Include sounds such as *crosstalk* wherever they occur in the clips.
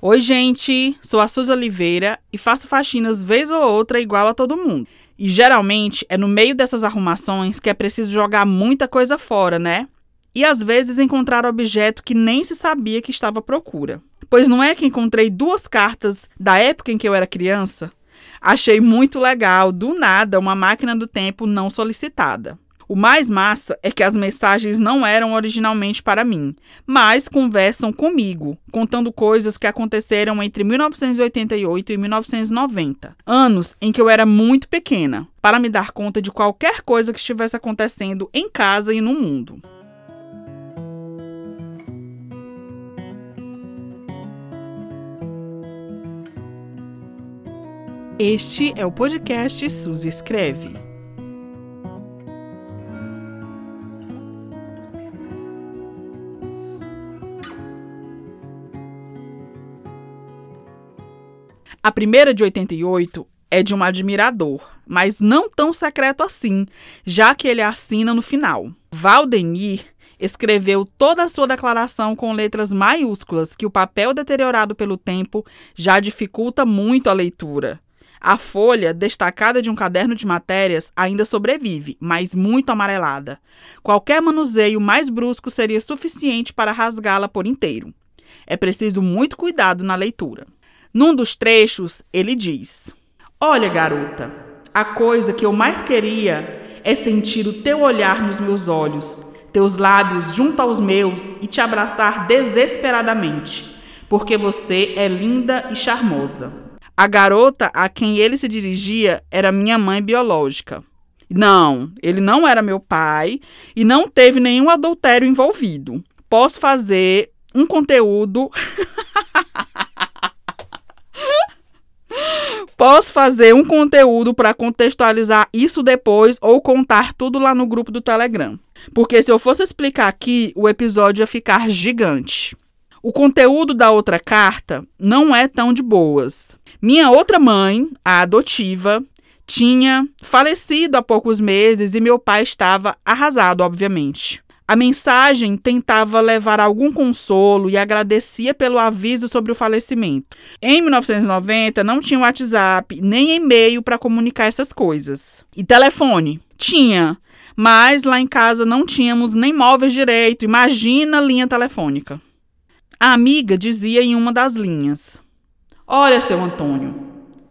Oi, gente, sou a Suzy Oliveira e faço faxinas vez ou outra igual a todo mundo. E geralmente é no meio dessas arrumações que é preciso jogar muita coisa fora, né? E às vezes encontrar objeto que nem se sabia que estava à procura. Pois não é que encontrei duas cartas da época em que eu era criança? Achei muito legal, do nada, uma máquina do tempo não solicitada. O mais massa é que as mensagens não eram originalmente para mim, mas conversam comigo, contando coisas que aconteceram entre 1988 e 1990, anos em que eu era muito pequena, para me dar conta de qualquer coisa que estivesse acontecendo em casa e no mundo. Este é o podcast Suzy Escreve. A primeira de 88 é de um admirador, mas não tão secreto assim, já que ele assina no final. Valdenir escreveu toda a sua declaração com letras maiúsculas, que o papel deteriorado pelo tempo já dificulta muito a leitura. A folha, destacada de um caderno de matérias, ainda sobrevive, mas muito amarelada. Qualquer manuseio mais brusco seria suficiente para rasgá-la por inteiro. É preciso muito cuidado na leitura. Num dos trechos, ele diz: Olha, garota, a coisa que eu mais queria é sentir o teu olhar nos meus olhos, teus lábios junto aos meus e te abraçar desesperadamente, porque você é linda e charmosa. A garota a quem ele se dirigia era minha mãe biológica. Não, ele não era meu pai e não teve nenhum adultério envolvido. Posso fazer um conteúdo *laughs* Posso fazer um conteúdo para contextualizar isso depois ou contar tudo lá no grupo do Telegram. Porque se eu fosse explicar aqui, o episódio ia ficar gigante. O conteúdo da outra carta não é tão de boas. Minha outra mãe, a adotiva, tinha falecido há poucos meses e meu pai estava arrasado, obviamente. A mensagem tentava levar algum consolo e agradecia pelo aviso sobre o falecimento. Em 1990, não tinha WhatsApp nem e-mail para comunicar essas coisas. E telefone? Tinha, mas lá em casa não tínhamos nem móveis direito, imagina linha telefônica. A amiga dizia em uma das linhas: Olha, seu Antônio,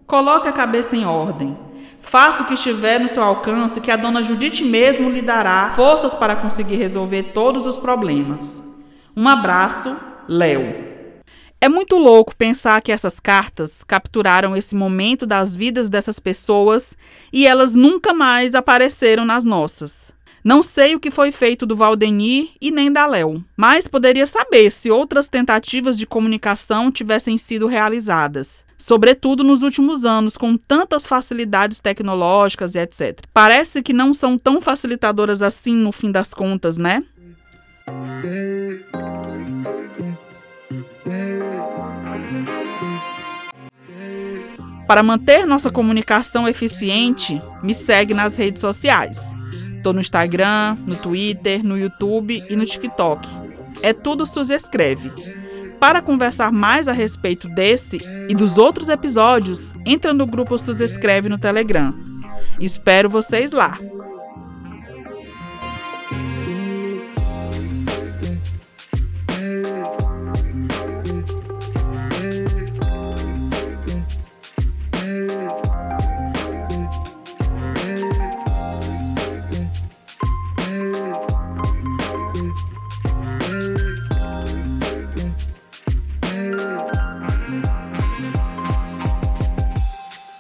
coloque a cabeça em ordem. Faça o que estiver no seu alcance, que a dona Judite mesmo lhe dará forças para conseguir resolver todos os problemas. Um abraço, Léo. É muito louco pensar que essas cartas capturaram esse momento das vidas dessas pessoas e elas nunca mais apareceram nas nossas. Não sei o que foi feito do Valdenir e nem da Léo, mas poderia saber se outras tentativas de comunicação tivessem sido realizadas sobretudo nos últimos anos, com tantas facilidades tecnológicas e etc. Parece que não são tão facilitadoras assim no fim das contas, né? Para manter nossa comunicação eficiente, me segue nas redes sociais. Estou no Instagram, no Twitter, no YouTube e no TikTok. É tudo Suzy Escreve. Para conversar mais a respeito desse e dos outros episódios, entra no grupo Sus Escreve no Telegram. Espero vocês lá.